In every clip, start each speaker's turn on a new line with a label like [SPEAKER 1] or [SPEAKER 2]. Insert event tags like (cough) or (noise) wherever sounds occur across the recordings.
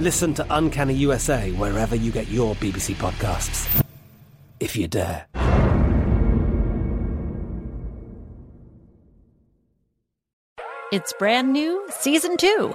[SPEAKER 1] Listen to Uncanny USA wherever you get your BBC podcasts, if you dare.
[SPEAKER 2] It's brand new, season two.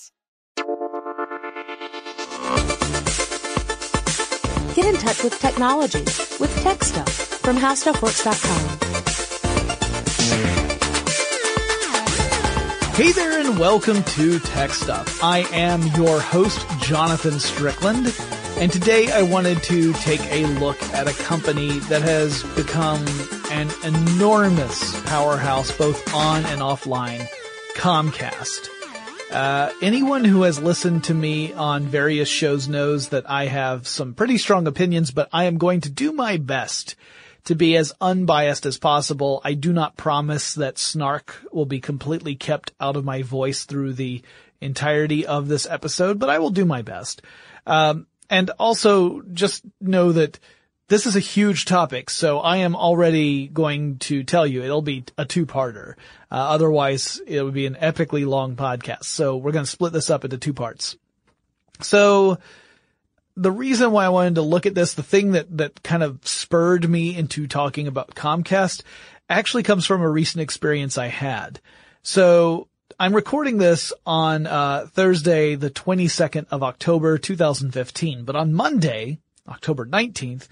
[SPEAKER 3] Get in touch with technology with Tech Stuff from HowStuffWorks.com.
[SPEAKER 4] Hey there and welcome to Tech Stuff. I am your host, Jonathan Strickland, and today I wanted to take a look at a company that has become an enormous powerhouse both on and offline, Comcast. Uh, anyone who has listened to me on various shows knows that I have some pretty strong opinions, but I am going to do my best to be as unbiased as possible. I do not promise that snark will be completely kept out of my voice through the entirety of this episode, but I will do my best. Um, and also just know that this is a huge topic, so I am already going to tell you it'll be a two-parter. Uh, otherwise, it would be an epically long podcast. So we're going to split this up into two parts. So the reason why I wanted to look at this, the thing that, that kind of spurred me into talking about Comcast actually comes from a recent experience I had. So I'm recording this on uh, Thursday, the 22nd of October, 2015. But on Monday, October 19th,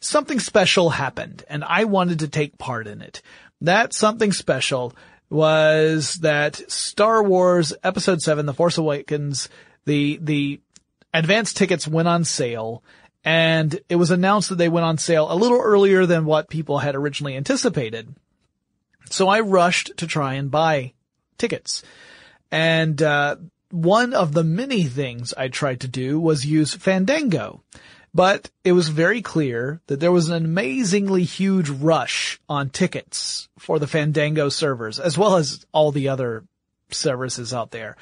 [SPEAKER 4] something special happened and I wanted to take part in it. That something special was that Star Wars Episode 7, The Force Awakens, the, the advanced tickets went on sale and it was announced that they went on sale a little earlier than what people had originally anticipated. So I rushed to try and buy tickets. And, uh, one of the many things I tried to do was use Fandango. But it was very clear that there was an amazingly huge rush on tickets for the Fandango servers, as well as all the other services out there.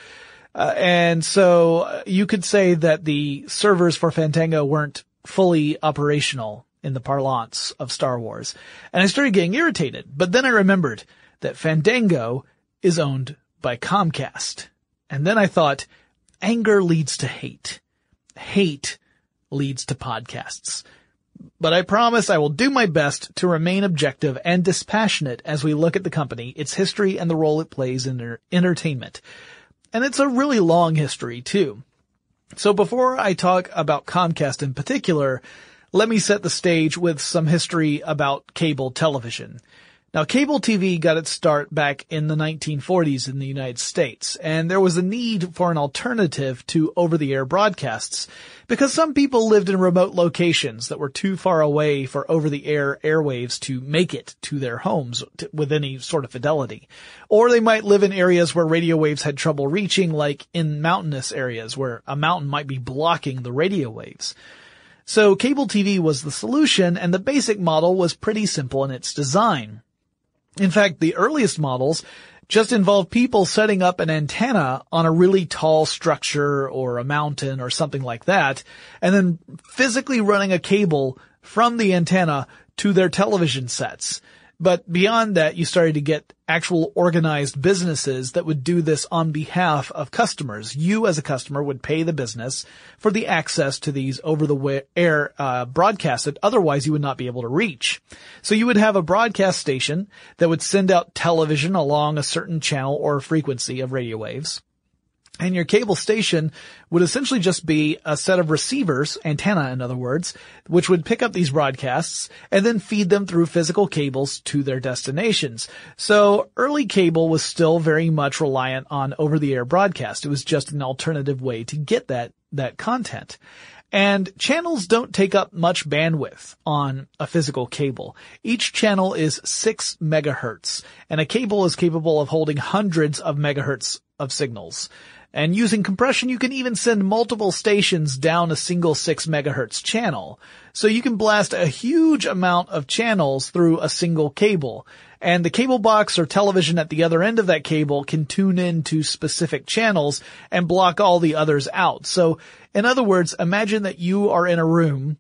[SPEAKER 4] Uh, and so uh, you could say that the servers for Fandango weren't fully operational in the parlance of Star Wars. And I started getting irritated, but then I remembered that Fandango is owned by Comcast. And then I thought, anger leads to hate. Hate leads to podcasts. But I promise I will do my best to remain objective and dispassionate as we look at the company, its history, and the role it plays in entertainment. And it's a really long history too. So before I talk about Comcast in particular, let me set the stage with some history about cable television. Now, cable TV got its start back in the 1940s in the United States, and there was a need for an alternative to over-the-air broadcasts because some people lived in remote locations that were too far away for over-the-air airwaves to make it to their homes with any sort of fidelity. Or they might live in areas where radio waves had trouble reaching, like in mountainous areas where a mountain might be blocking the radio waves. So cable TV was the solution, and the basic model was pretty simple in its design. In fact, the earliest models just involved people setting up an antenna on a really tall structure or a mountain or something like that, and then physically running a cable from the antenna to their television sets. But beyond that, you started to get actual organized businesses that would do this on behalf of customers. You as a customer would pay the business for the access to these over the air uh, broadcasts that otherwise you would not be able to reach. So you would have a broadcast station that would send out television along a certain channel or frequency of radio waves. And your cable station would essentially just be a set of receivers, antenna in other words, which would pick up these broadcasts and then feed them through physical cables to their destinations. So early cable was still very much reliant on over-the-air broadcast. It was just an alternative way to get that, that content. And channels don't take up much bandwidth on a physical cable. Each channel is 6 megahertz, and a cable is capable of holding hundreds of megahertz of signals. And using compression, you can even send multiple stations down a single 6 megahertz channel. So you can blast a huge amount of channels through a single cable. And the cable box or television at the other end of that cable can tune in to specific channels and block all the others out. So in other words, imagine that you are in a room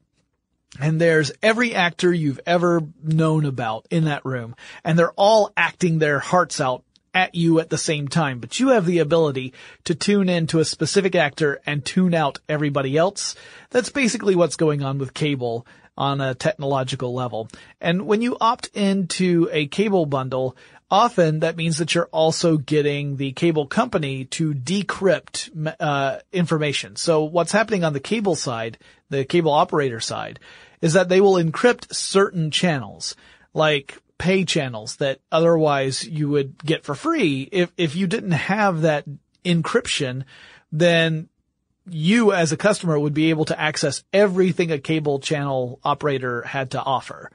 [SPEAKER 4] and there's every actor you've ever known about in that room and they're all acting their hearts out at you at the same time, but you have the ability to tune in to a specific actor and tune out everybody else. That's basically what's going on with cable on a technological level. And when you opt into a cable bundle, often that means that you're also getting the cable company to decrypt uh, information. So what's happening on the cable side, the cable operator side, is that they will encrypt certain channels, like pay channels that otherwise you would get for free. If, if you didn't have that encryption, then you as a customer would be able to access everything a cable channel operator had to offer.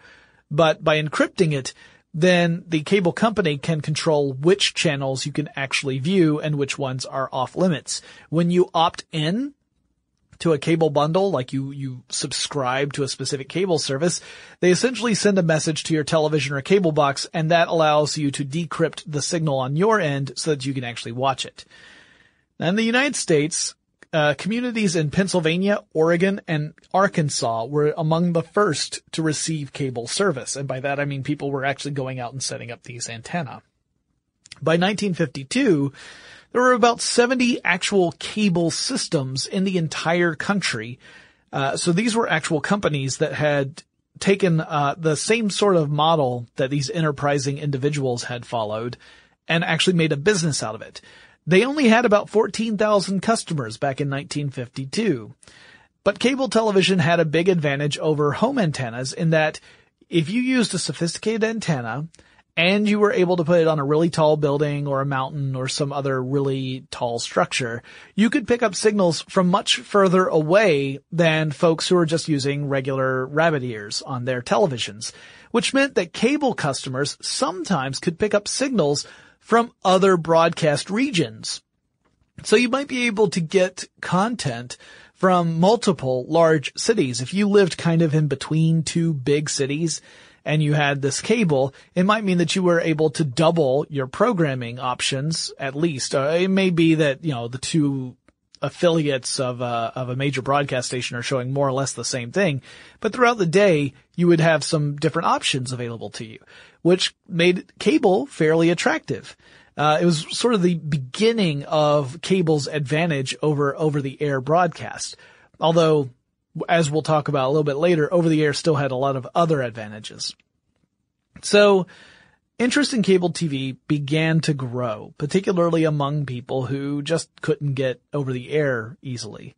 [SPEAKER 4] But by encrypting it, then the cable company can control which channels you can actually view and which ones are off limits. When you opt in to a cable bundle, like you, you subscribe to a specific cable service, they essentially send a message to your television or cable box and that allows you to decrypt the signal on your end so that you can actually watch it. Now in the United States, uh, communities in Pennsylvania, Oregon, and Arkansas were among the first to receive cable service. And by that I mean people were actually going out and setting up these antenna. By 1952, there were about 70 actual cable systems in the entire country. Uh, so these were actual companies that had taken uh, the same sort of model that these enterprising individuals had followed and actually made a business out of it. They only had about 14,000 customers back in 1952. But cable television had a big advantage over home antennas in that if you used a sophisticated antenna and you were able to put it on a really tall building or a mountain or some other really tall structure, you could pick up signals from much further away than folks who are just using regular rabbit ears on their televisions, which meant that cable customers sometimes could pick up signals from other broadcast regions. So you might be able to get content from multiple large cities. If you lived kind of in between two big cities, and you had this cable, it might mean that you were able to double your programming options at least. Uh, it may be that, you know, the two affiliates of a, of a major broadcast station are showing more or less the same thing, but throughout the day, you would have some different options available to you, which made cable fairly attractive. Uh, it was sort of the beginning of cable's advantage over over the air broadcast. Although as we'll talk about a little bit later, over the air still had a lot of other advantages. So Interest in cable TV began to grow, particularly among people who just couldn't get over the air easily.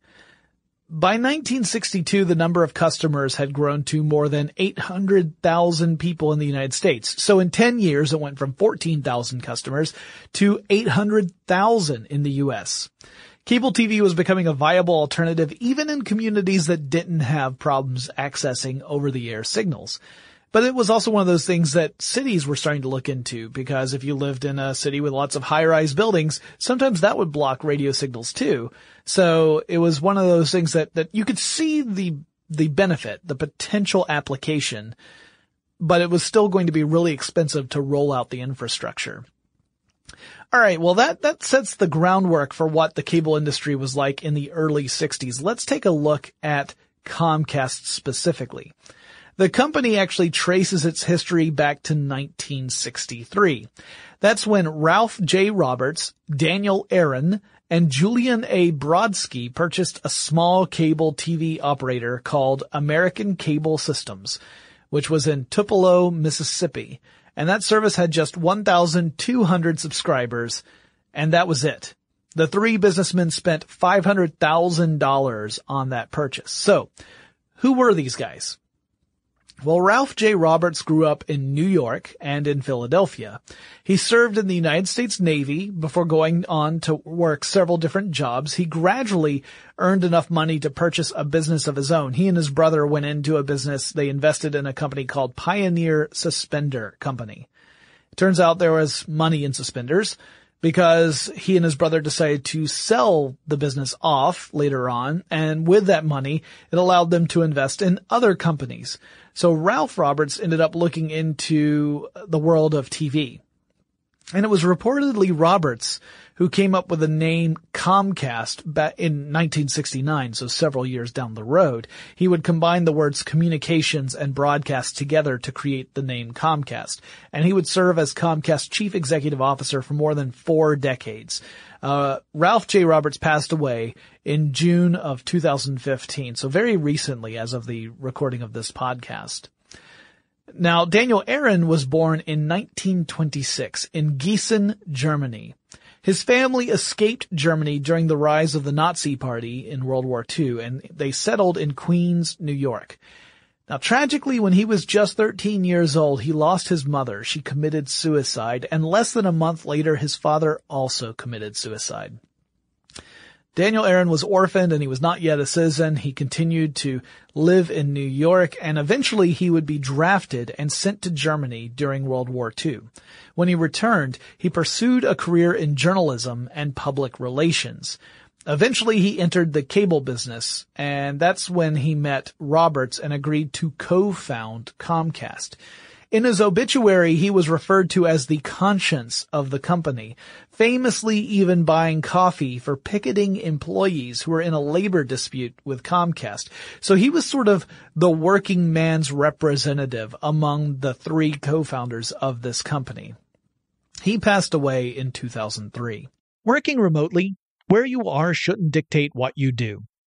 [SPEAKER 4] By 1962, the number of customers had grown to more than 800,000 people in the United States. So in 10 years, it went from 14,000 customers to 800,000 in the US. Cable TV was becoming a viable alternative even in communities that didn't have problems accessing over-the-air signals. But it was also one of those things that cities were starting to look into because if you lived in a city with lots of high-rise buildings, sometimes that would block radio signals too. So it was one of those things that, that you could see the, the benefit, the potential application, but it was still going to be really expensive to roll out the infrastructure. All right, well that that sets the groundwork for what the cable industry was like in the early 60s. Let's take a look at Comcast specifically. The company actually traces its history back to 1963. That's when Ralph J. Roberts, Daniel Aaron, and Julian A. Brodsky purchased a small cable TV operator called American Cable Systems, which was in Tupelo, Mississippi. And that service had just 1,200 subscribers, and that was it. The three businessmen spent $500,000 on that purchase. So, who were these guys? Well, Ralph J. Roberts grew up in New York and in Philadelphia. He served in the United States Navy before going on to work several different jobs. He gradually earned enough money to purchase a business of his own. He and his brother went into a business. They invested in a company called Pioneer Suspender Company. It turns out there was money in suspenders because he and his brother decided to sell the business off later on. And with that money, it allowed them to invest in other companies. So Ralph Roberts ended up looking into the world of TV. And it was reportedly Roberts who came up with the name Comcast in 1969, so several years down the road. He would combine the words communications and broadcast together to create the name Comcast. And he would serve as Comcast chief executive officer for more than four decades. Uh, Ralph J. Roberts passed away in June of 2015, so very recently as of the recording of this podcast. Now, Daniel Aaron was born in 1926 in Gießen, Germany. His family escaped Germany during the rise of the Nazi Party in World War II, and they settled in Queens, New York. Now tragically, when he was just 13 years old, he lost his mother. She committed suicide, and less than a month later, his father also committed suicide. Daniel Aaron was orphaned and he was not yet a citizen. He continued to live in New York and eventually he would be drafted and sent to Germany during World War II. When he returned, he pursued a career in journalism and public relations. Eventually he entered the cable business and that's when he met Roberts and agreed to co-found Comcast. In his obituary, he was referred to as the conscience of the company, famously even buying coffee for picketing employees who were in a labor dispute with Comcast. So he was sort of the working man's representative among the three co-founders of this company. He passed away in 2003.
[SPEAKER 5] Working remotely where you are shouldn't dictate what you do.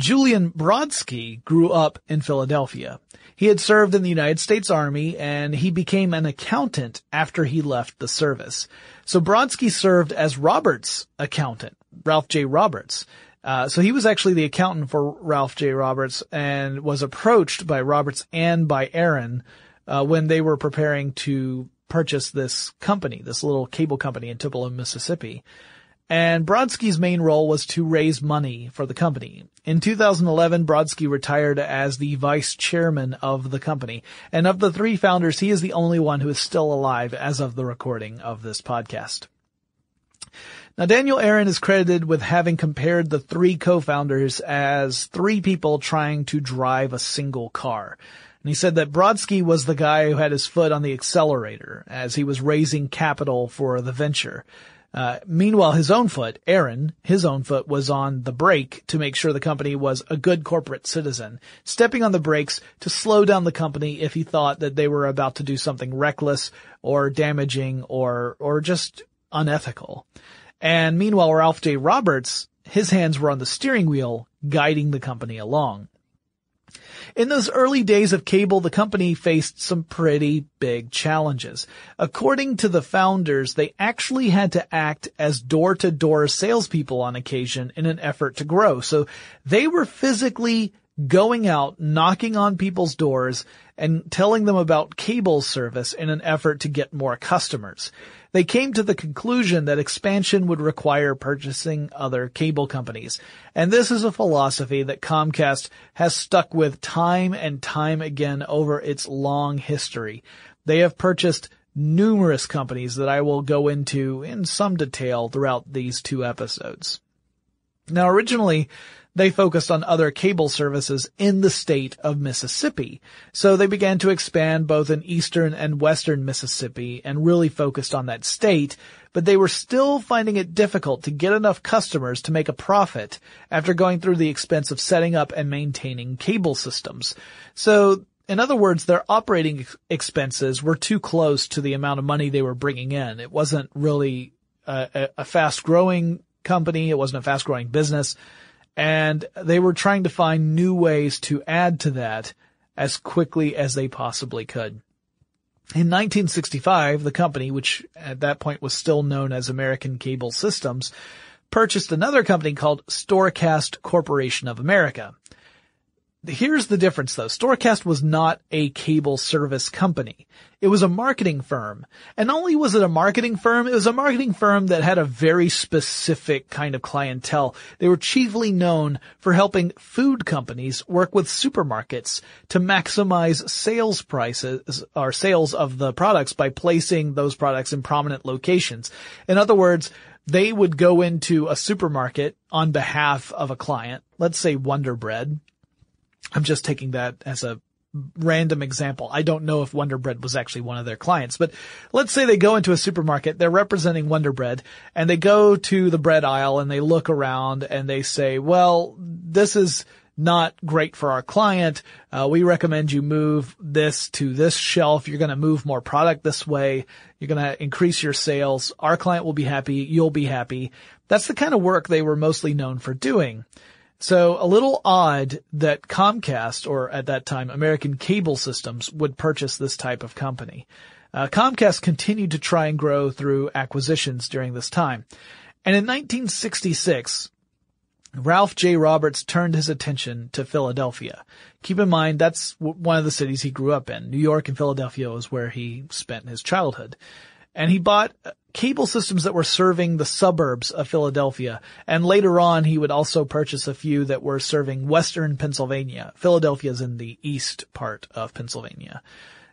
[SPEAKER 4] Julian Brodsky grew up in Philadelphia. He had served in the United States Army and he became an accountant after he left the service. So Brodsky served as Roberts' accountant, Ralph J. Roberts. Uh, so he was actually the accountant for Ralph J. Roberts and was approached by Roberts and by Aaron uh, when they were preparing to purchase this company, this little cable company in Tupelo, Mississippi. And Brodsky's main role was to raise money for the company. In 2011, Brodsky retired as the vice chairman of the company. And of the three founders, he is the only one who is still alive as of the recording of this podcast. Now, Daniel Aaron is credited with having compared the three co-founders as three people trying to drive a single car. And he said that Brodsky was the guy who had his foot on the accelerator as he was raising capital for the venture. Uh, meanwhile, his own foot, Aaron, his own foot was on the brake to make sure the company was a good corporate citizen, stepping on the brakes to slow down the company if he thought that they were about to do something reckless or damaging or, or just unethical. And meanwhile, Ralph J. Roberts, his hands were on the steering wheel, guiding the company along. In those early days of cable, the company faced some pretty big challenges. According to the founders, they actually had to act as door-to-door salespeople on occasion in an effort to grow. So they were physically going out, knocking on people's doors, and telling them about cable service in an effort to get more customers they came to the conclusion that expansion would require purchasing other cable companies. And this is a philosophy that Comcast has stuck with time and time again over its long history. They have purchased numerous companies that I will go into in some detail throughout these two episodes. Now originally, they focused on other cable services in the state of Mississippi. So they began to expand both in eastern and western Mississippi and really focused on that state, but they were still finding it difficult to get enough customers to make a profit after going through the expense of setting up and maintaining cable systems. So in other words, their operating expenses were too close to the amount of money they were bringing in. It wasn't really a, a fast growing company. It wasn't a fast growing business and they were trying to find new ways to add to that as quickly as they possibly could. In 1965, the company, which at that point was still known as American Cable Systems, purchased another company called Storecast Corporation of America. Here's the difference though. Storecast was not a cable service company. It was a marketing firm. And not only was it a marketing firm, it was a marketing firm that had a very specific kind of clientele. They were chiefly known for helping food companies work with supermarkets to maximize sales prices or sales of the products by placing those products in prominent locations. In other words, they would go into a supermarket on behalf of a client, let's say Wonder Bread, I'm just taking that as a random example. I don't know if Wonder Bread was actually one of their clients, but let's say they go into a supermarket, they're representing Wonder Bread, and they go to the bread aisle and they look around and they say, well, this is not great for our client. Uh, we recommend you move this to this shelf. You're going to move more product this way. You're going to increase your sales. Our client will be happy. You'll be happy. That's the kind of work they were mostly known for doing. So a little odd that Comcast, or at that time American Cable Systems, would purchase this type of company. Uh, Comcast continued to try and grow through acquisitions during this time. And in 1966, Ralph J. Roberts turned his attention to Philadelphia. Keep in mind, that's one of the cities he grew up in. New York and Philadelphia was where he spent his childhood. And he bought cable systems that were serving the suburbs of Philadelphia. And later on, he would also purchase a few that were serving western Pennsylvania. Philadelphia is in the east part of Pennsylvania.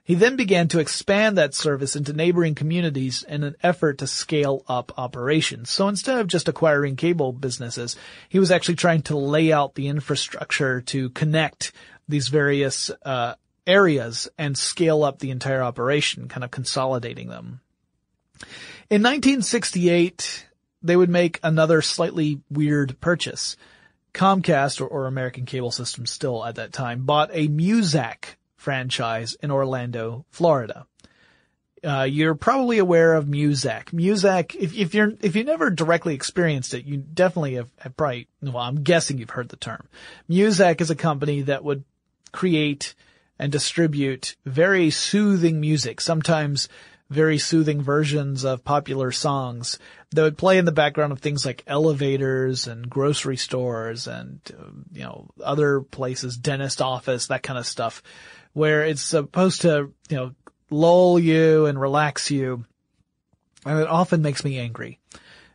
[SPEAKER 4] He then began to expand that service into neighboring communities in an effort to scale up operations. So instead of just acquiring cable businesses, he was actually trying to lay out the infrastructure to connect these various uh, areas and scale up the entire operation, kind of consolidating them. In 1968, they would make another slightly weird purchase. Comcast, or, or American Cable Systems still at that time, bought a Muzak franchise in Orlando, Florida. Uh, you're probably aware of Muzak. Muzak, if, if you're, if you never directly experienced it, you definitely have, have probably, well, I'm guessing you've heard the term. Muzak is a company that would create and distribute very soothing music, sometimes very soothing versions of popular songs that would play in the background of things like elevators and grocery stores and, um, you know, other places, dentist office, that kind of stuff, where it's supposed to, you know, lull you and relax you. And it often makes me angry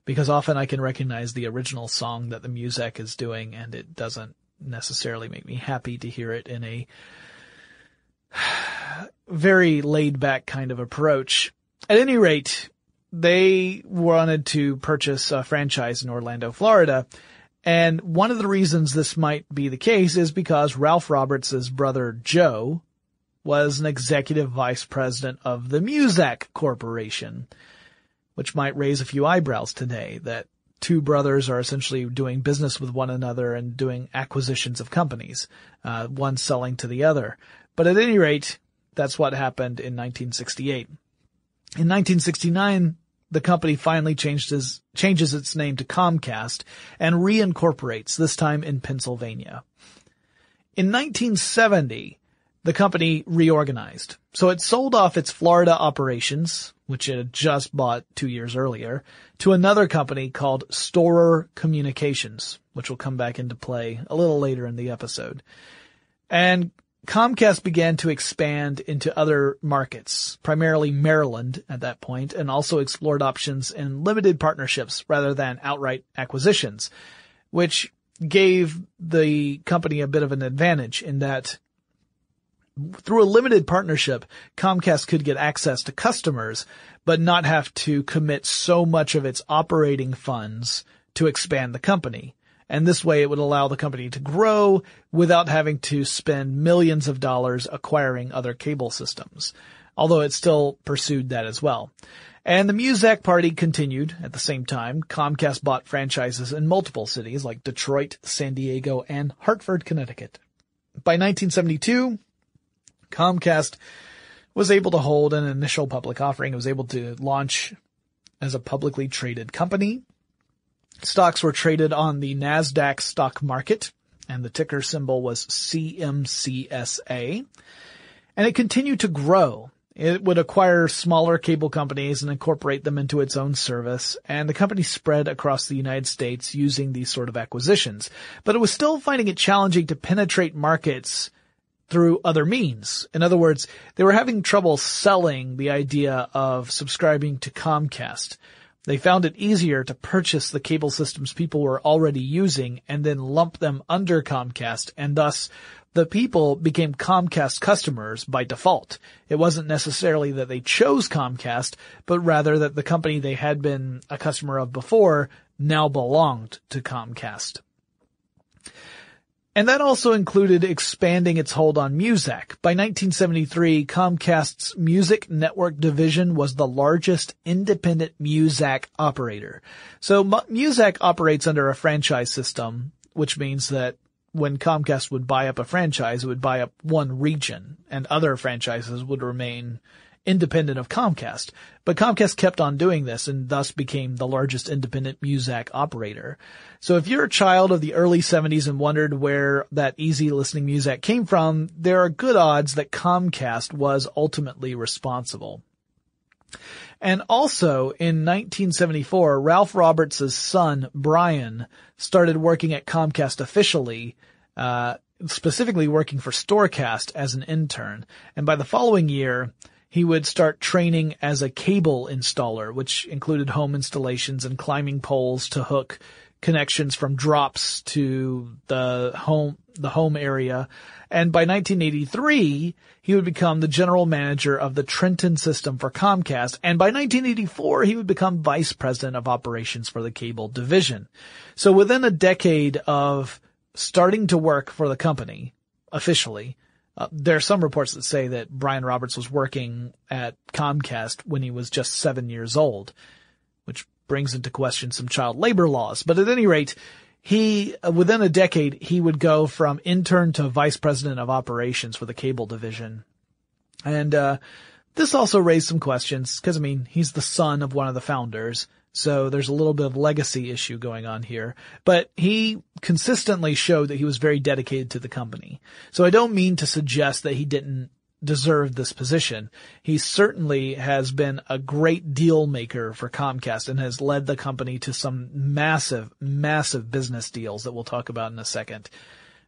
[SPEAKER 4] because often I can recognize the original song that the Muzak is doing and it doesn't necessarily make me happy to hear it in a very laid back kind of approach. At any rate, they wanted to purchase a franchise in Orlando, Florida. And one of the reasons this might be the case is because Ralph Roberts' brother Joe was an executive vice president of the Muzak Corporation, which might raise a few eyebrows today that two brothers are essentially doing business with one another and doing acquisitions of companies, uh, one selling to the other. But at any rate, that's what happened in 1968. In 1969, the company finally his, changes its name to Comcast and reincorporates, this time in Pennsylvania. In 1970, the company reorganized. So it sold off its Florida operations, which it had just bought two years earlier, to another company called Storer Communications, which will come back into play a little later in the episode. And Comcast began to expand into other markets, primarily Maryland at that point, and also explored options in limited partnerships rather than outright acquisitions, which gave the company a bit of an advantage in that through a limited partnership, Comcast could get access to customers, but not have to commit so much of its operating funds to expand the company. And this way it would allow the company to grow without having to spend millions of dollars acquiring other cable systems. Although it still pursued that as well. And the Muzak party continued at the same time. Comcast bought franchises in multiple cities like Detroit, San Diego, and Hartford, Connecticut. By 1972, Comcast was able to hold an initial public offering. It was able to launch as a publicly traded company. Stocks were traded on the NASDAQ stock market and the ticker symbol was CMCSA. And it continued to grow It would acquire smaller cable companies and incorporate them into its own service, and the company spread across the United States using these sort of acquisitions. But it was still finding it challenging to penetrate markets through other means. In other words, they were having trouble selling the idea of subscribing to Comcast. They found it easier to purchase the cable systems people were already using and then lump them under Comcast and thus the people became Comcast customers by default. It wasn't necessarily that they chose Comcast, but rather that the company they had been a customer of before now belonged to Comcast. And that also included expanding its hold on Muzak. By 1973, Comcast's music network division was the largest independent Muzak operator. So Muzak operates under a franchise system, which means that when Comcast would buy up a franchise, it would buy up one region and other franchises would remain independent of Comcast. But Comcast kept on doing this and thus became the largest independent Muzak operator. So if you're a child of the early 70s and wondered where that easy listening Muzak came from, there are good odds that Comcast was ultimately responsible. And also in 1974, Ralph Roberts' son, Brian, started working at Comcast officially, uh, specifically working for Storecast as an intern. And by the following year, he would start training as a cable installer, which included home installations and climbing poles to hook connections from drops to the home, the home area. And by 1983, he would become the general manager of the Trenton system for Comcast. And by 1984, he would become vice president of operations for the cable division. So within a decade of starting to work for the company, officially, uh, there are some reports that say that Brian Roberts was working at Comcast when he was just seven years old, which brings into question some child labor laws. But at any rate, he, uh, within a decade, he would go from intern to vice president of operations for the cable division. And, uh, this also raised some questions, cause I mean, he's the son of one of the founders. So there's a little bit of legacy issue going on here, but he consistently showed that he was very dedicated to the company. So I don't mean to suggest that he didn't deserve this position. He certainly has been a great deal maker for Comcast and has led the company to some massive, massive business deals that we'll talk about in a second.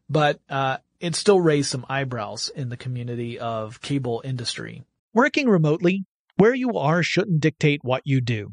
[SPEAKER 4] But, uh, it still raised some eyebrows in the community of cable industry.
[SPEAKER 5] Working remotely, where you are shouldn't dictate what you do.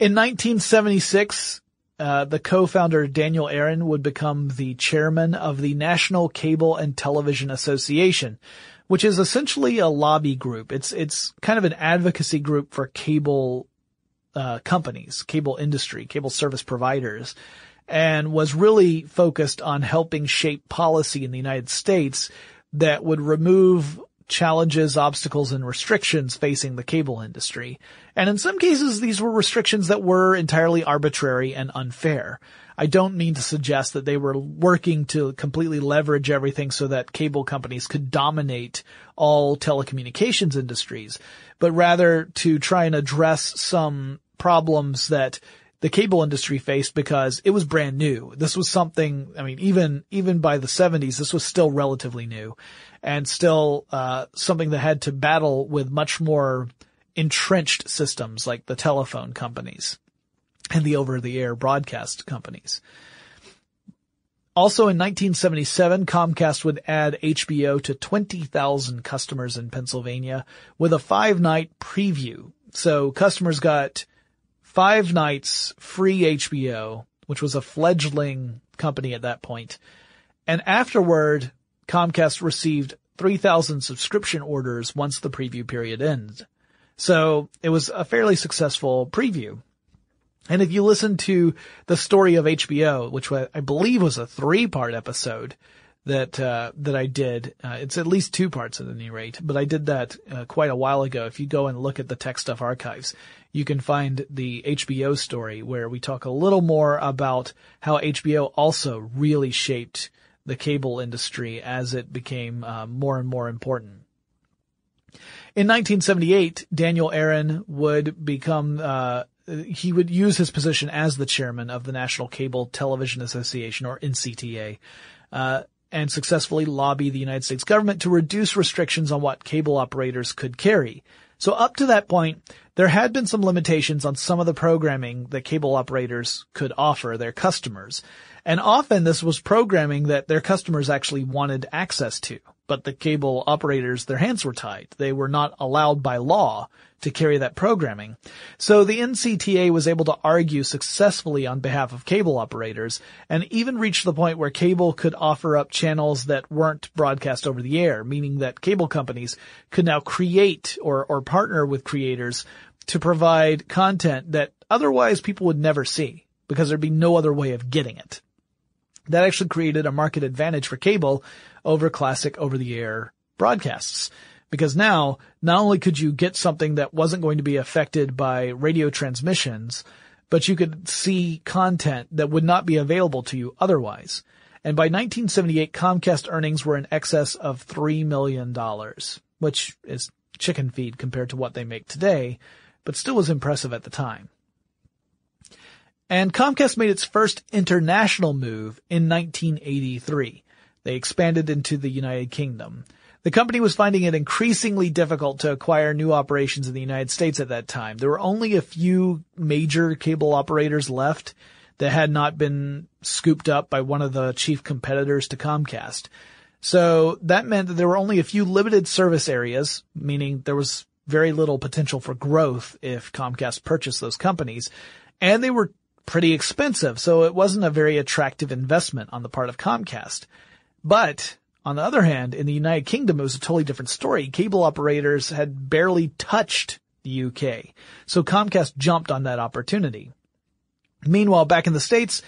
[SPEAKER 4] In 1976, uh, the co-founder Daniel Aaron would become the chairman of the National Cable and Television Association, which is essentially a lobby group. It's it's kind of an advocacy group for cable uh, companies, cable industry, cable service providers, and was really focused on helping shape policy in the United States that would remove challenges, obstacles, and restrictions facing the cable industry. And in some cases, these were restrictions that were entirely arbitrary and unfair. I don't mean to suggest that they were working to completely leverage everything so that cable companies could dominate all telecommunications industries, but rather to try and address some problems that the cable industry faced because it was brand new. This was something, I mean, even, even by the 70s, this was still relatively new and still, uh, something that had to battle with much more entrenched systems like the telephone companies and the over-the-air broadcast companies. Also in 1977, Comcast would add HBO to 20,000 customers in Pennsylvania with a five night preview. So customers got five nights free HBO, which was a fledgling company at that point. And afterward, Comcast received 3,000 subscription orders once the preview period ends. So it was a fairly successful preview. And if you listen to the story of HBO, which I believe was a three part episode that, uh, that I did, uh, it's at least two parts at any rate, but I did that uh, quite a while ago. If you go and look at the Tech Stuff archives, you can find the HBO story where we talk a little more about how HBO also really shaped the cable industry as it became uh, more and more important. In 1978, Daniel Aaron would become uh, he would use his position as the chairman of the National Cable Television Association, or NCTA, uh, and successfully lobby the United States government to reduce restrictions on what cable operators could carry. So up to that point, there had been some limitations on some of the programming that cable operators could offer their customers. And often this was programming that their customers actually wanted access to but the cable operators, their hands were tied. They were not allowed by law to carry that programming. So the NCTA was able to argue successfully on behalf of cable operators and even reached the point where cable could offer up channels that weren't broadcast over the air, meaning that cable companies could now create or, or partner with creators to provide content that otherwise people would never see because there'd be no other way of getting it. That actually created a market advantage for cable over classic over-the-air broadcasts. Because now, not only could you get something that wasn't going to be affected by radio transmissions, but you could see content that would not be available to you otherwise. And by 1978, Comcast earnings were in excess of $3 million, which is chicken feed compared to what they make today, but still was impressive at the time. And Comcast made its first international move in 1983. They expanded into the United Kingdom. The company was finding it increasingly difficult to acquire new operations in the United States at that time. There were only a few major cable operators left that had not been scooped up by one of the chief competitors to Comcast. So that meant that there were only a few limited service areas, meaning there was very little potential for growth if Comcast purchased those companies. And they were pretty expensive, so it wasn't a very attractive investment on the part of Comcast. But on the other hand, in the United Kingdom, it was a totally different story. Cable operators had barely touched the UK. So Comcast jumped on that opportunity. Meanwhile, back in the States,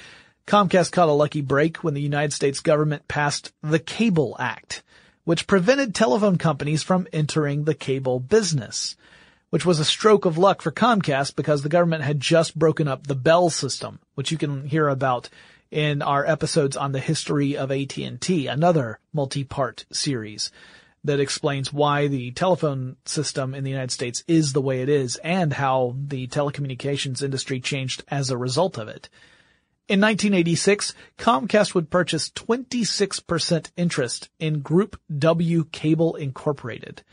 [SPEAKER 4] Comcast caught a lucky break when the United States government passed the Cable Act, which prevented telephone companies from entering the cable business, which was a stroke of luck for Comcast because the government had just broken up the Bell system, which you can hear about in our episodes on the history of AT&T, another multi-part series that explains why the telephone system in the United States is the way it is and how the telecommunications industry changed as a result of it. In 1986, Comcast would purchase 26% interest in Group W Cable Incorporated.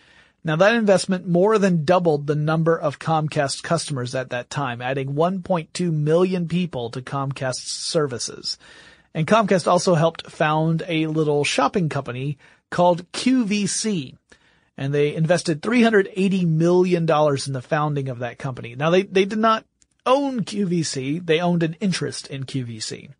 [SPEAKER 4] Now that investment more than doubled the number of Comcast customers at that time, adding 1.2 million people to Comcast's services. And Comcast also helped found a little shopping company called QVC. And they invested $380 million in the founding of that company. Now they, they did not own QVC. They owned an interest in QVC.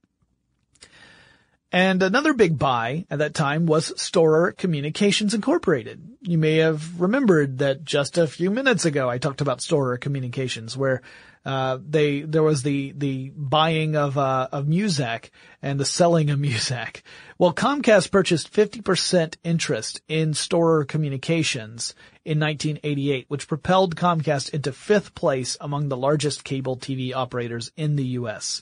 [SPEAKER 4] And another big buy at that time was Storer Communications Incorporated. You may have remembered that just a few minutes ago I talked about Storer Communications where uh, they there was the the buying of uh, of Muzak and the selling of (laughs) Muzak. Well, Comcast purchased 50% interest in Storer Communications in 1988, which propelled Comcast into fifth place among the largest cable TV operators in the U.S.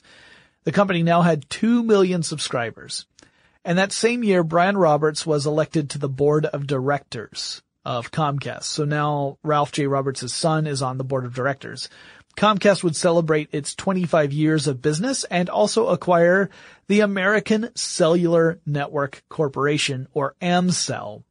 [SPEAKER 4] The company now had 2 million subscribers. And that same year, Brian Roberts was elected to the board of directors of Comcast. So now Ralph J. Roberts' son is on the board of directors. Comcast would celebrate its 25 years of business and also acquire the American Cellular Network Corporation, or AmCell.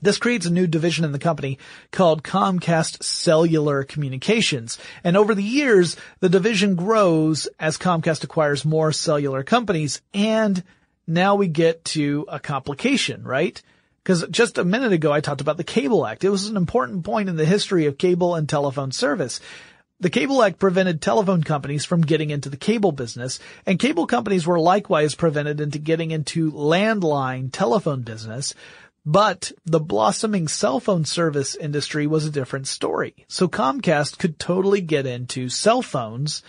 [SPEAKER 4] This creates a new division in the company called Comcast Cellular Communications. And over the years, the division grows as Comcast acquires more cellular companies. And now we get to a complication, right? Because just a minute ago I talked about the Cable Act. It was an important point in the history of cable and telephone service. The Cable Act prevented telephone companies from getting into the cable business, and cable companies were likewise prevented into getting into landline telephone business. But the blossoming cell phone service industry was a different story. So Comcast could totally get into cell phones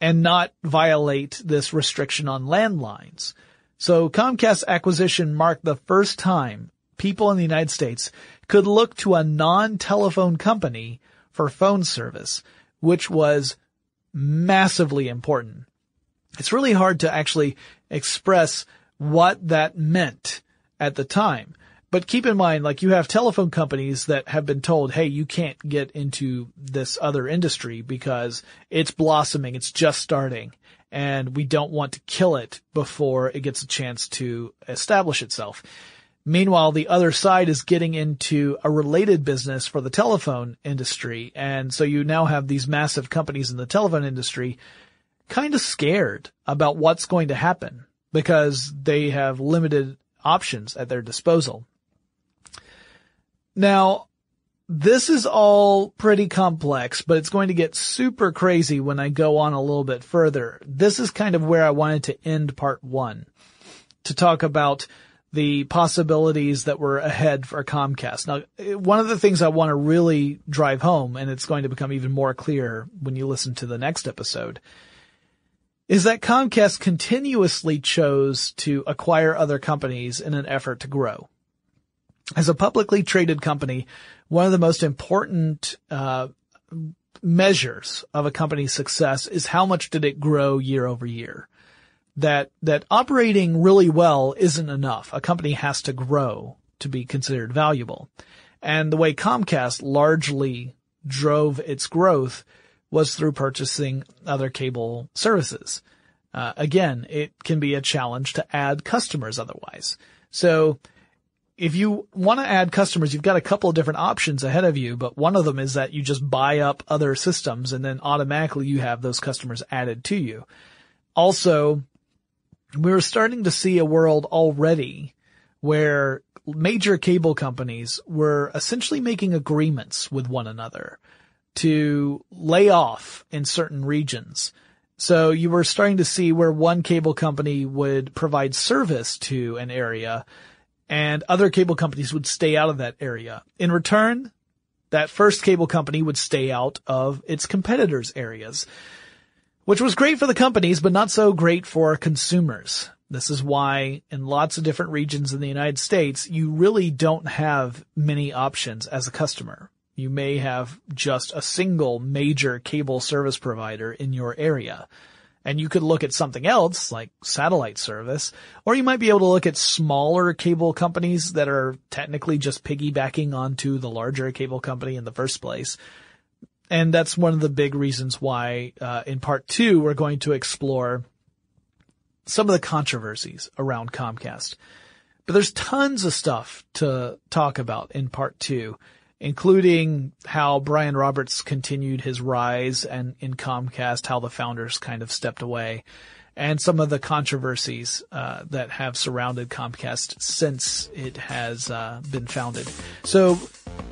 [SPEAKER 4] and not violate this restriction on landlines. So Comcast's acquisition marked the first time people in the United States could look to a non-telephone company for phone service which was massively important. It's really hard to actually express what that meant at the time. But keep in mind, like you have telephone companies that have been told, hey, you can't get into this other industry because it's blossoming, it's just starting, and we don't want to kill it before it gets a chance to establish itself. Meanwhile, the other side is getting into a related business for the telephone industry. And so you now have these massive companies in the telephone industry kind of scared about what's going to happen because they have limited options at their disposal. Now, this is all pretty complex, but it's going to get super crazy when I go on a little bit further. This is kind of where I wanted to end part one to talk about the possibilities that were ahead for Comcast. Now, one of the things I want to really drive home, and it's going to become even more clear when you listen to the next episode, is that Comcast continuously chose to acquire other companies in an effort to grow. As a publicly traded company, one of the most important uh, measures of a company's success is how much did it grow year over year that, that operating really well isn't enough. A company has to grow to be considered valuable. And the way Comcast largely drove its growth was through purchasing other cable services. Uh, again, it can be a challenge to add customers otherwise. So if you want to add customers, you've got a couple of different options ahead of you, but one of them is that you just buy up other systems and then automatically you have those customers added to you. Also, we were starting to see a world already where major cable companies were essentially making agreements with one another to lay off in certain regions. So you were starting to see where one cable company would provide service to an area and other cable companies would stay out of that area. In return, that first cable company would stay out of its competitors' areas. Which was great for the companies, but not so great for consumers. This is why in lots of different regions in the United States, you really don't have many options as a customer. You may have just a single major cable service provider in your area. And you could look at something else like satellite service, or you might be able to look at smaller cable companies that are technically just piggybacking onto the larger cable company in the first place. And that's one of the big reasons why, uh, in part two, we're going to explore some of the controversies around Comcast. But there's tons of stuff to talk about in part two, including how Brian Roberts continued his rise and in Comcast, how the founders kind of stepped away and some of the controversies uh, that have surrounded Comcast since it has uh, been founded. So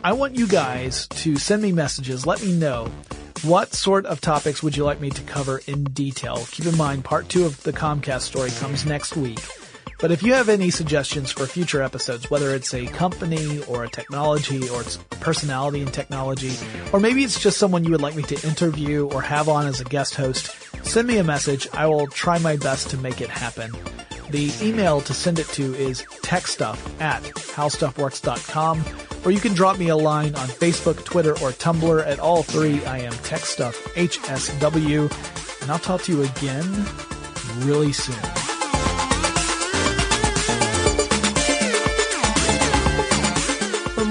[SPEAKER 4] I want you guys to send me messages. Let me know what sort of topics would you like me to cover in detail. Keep in mind, part two of the Comcast story comes next week. But if you have any suggestions for future episodes, whether it's a company or a technology or it's personality in technology, or maybe it's just someone you would like me to interview or have on as a guest host, send me a message. I will try my best to make it happen. The email to send it to is techstuff at howstuffworks.com, or you can drop me a line on Facebook, Twitter, or Tumblr. At all three, I am techstuffhsw, and I'll talk to you again really soon.